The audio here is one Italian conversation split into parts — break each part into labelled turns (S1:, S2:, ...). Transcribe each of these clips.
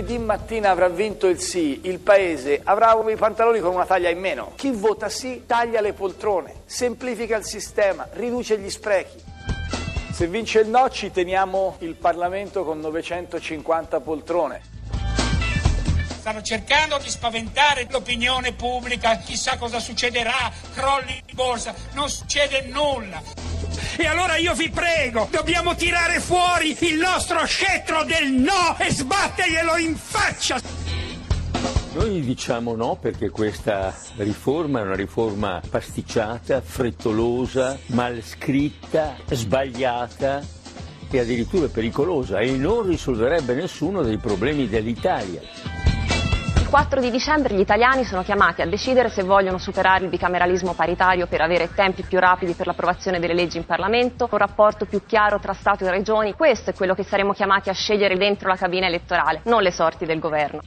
S1: lunedì mattina avrà vinto il sì, il paese avrà i pantaloni con una taglia in meno. Chi vota sì taglia le poltrone, semplifica il sistema, riduce gli sprechi. Se vince il no ci teniamo il Parlamento con 950 poltrone.
S2: Stanno cercando di spaventare l'opinione pubblica, chissà cosa succederà, crolli di borsa, non succede nulla. E allora io vi prego, dobbiamo tirare fuori il nostro scettro del no e sbatterglielo in faccia.
S3: Noi diciamo no perché questa riforma è una riforma pasticciata, frettolosa, mal scritta, sbagliata e addirittura pericolosa e non risolverebbe nessuno dei problemi dell'Italia.
S4: 4 di dicembre gli italiani sono chiamati a decidere se vogliono superare il bicameralismo paritario per avere tempi più rapidi per l'approvazione delle leggi in Parlamento, un rapporto più chiaro tra Stato e Regioni. Questo è quello che saremo chiamati a scegliere dentro la cabina elettorale, non le sorti del governo.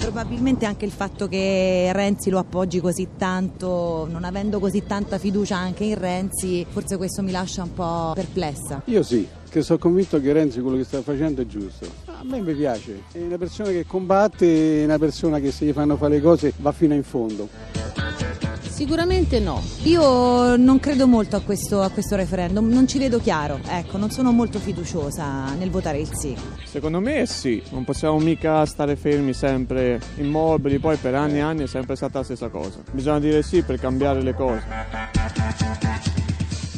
S5: Probabilmente anche il fatto che Renzi lo appoggi così tanto, non avendo così tanta fiducia anche in Renzi, forse questo mi lascia un po' perplessa.
S6: Io sì, che sono convinto che Renzi quello che sta facendo è giusto. A me mi piace, è una persona che combatte, è una persona che se gli fanno fare le cose va fino in fondo.
S5: Sicuramente no. Io non credo molto a questo, a questo, referendum, non ci vedo chiaro, ecco, non sono molto fiduciosa nel votare il sì.
S7: Secondo me sì, non possiamo mica stare fermi sempre immobili, poi per anni e anni è sempre stata la stessa cosa. Bisogna dire sì per cambiare le cose.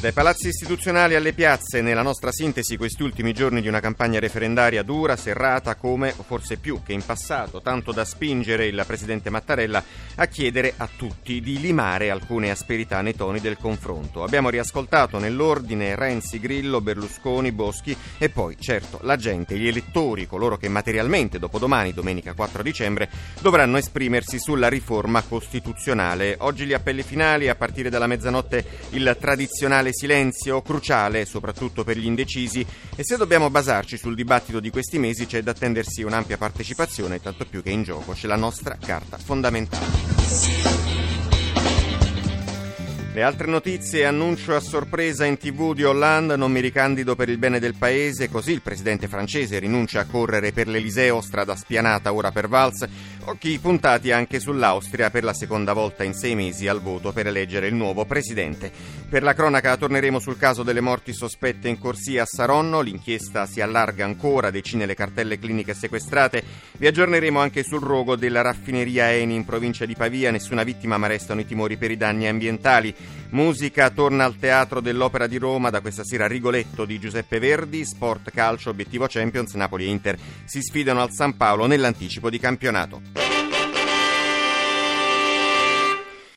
S8: Dai palazzi istituzionali alle piazze, nella nostra sintesi questi ultimi giorni di una campagna referendaria dura, serrata come, forse più che in passato, tanto da spingere il presidente Mattarella a chiedere a tutti di limare alcune asperità nei toni del confronto. Abbiamo riascoltato nell'ordine Renzi, Grillo, Berlusconi, Boschi e poi, certo, la gente, gli elettori, coloro che materialmente dopodomani, domenica 4 dicembre, dovranno esprimersi sulla riforma costituzionale. Oggi gli appelli finali, a partire dalla mezzanotte il tradizionale silenzio cruciale soprattutto per gli indecisi e se dobbiamo basarci sul dibattito di questi mesi c'è da attendersi un'ampia partecipazione, tanto più che in gioco c'è la nostra carta fondamentale. Le altre notizie, annuncio a sorpresa in tv di Hollande, non mi ricandido per il bene del paese, così il presidente francese rinuncia a correre per l'Eliseo, strada spianata ora per Valls, occhi puntati anche sull'Austria per la seconda volta in sei mesi al voto per eleggere il nuovo presidente. Per la cronaca torneremo sul caso delle morti sospette in corsia a Saronno, l'inchiesta si allarga ancora, decine le cartelle cliniche sequestrate, vi aggiorneremo anche sul rogo della raffineria Eni in provincia di Pavia, nessuna vittima ma restano i timori per i danni ambientali. Musica torna al Teatro dell'Opera di Roma da questa sera Rigoletto di Giuseppe Verdi, Sport Calcio, Obiettivo Champions, Napoli e Inter si sfidano al San Paolo nell'anticipo di campionato.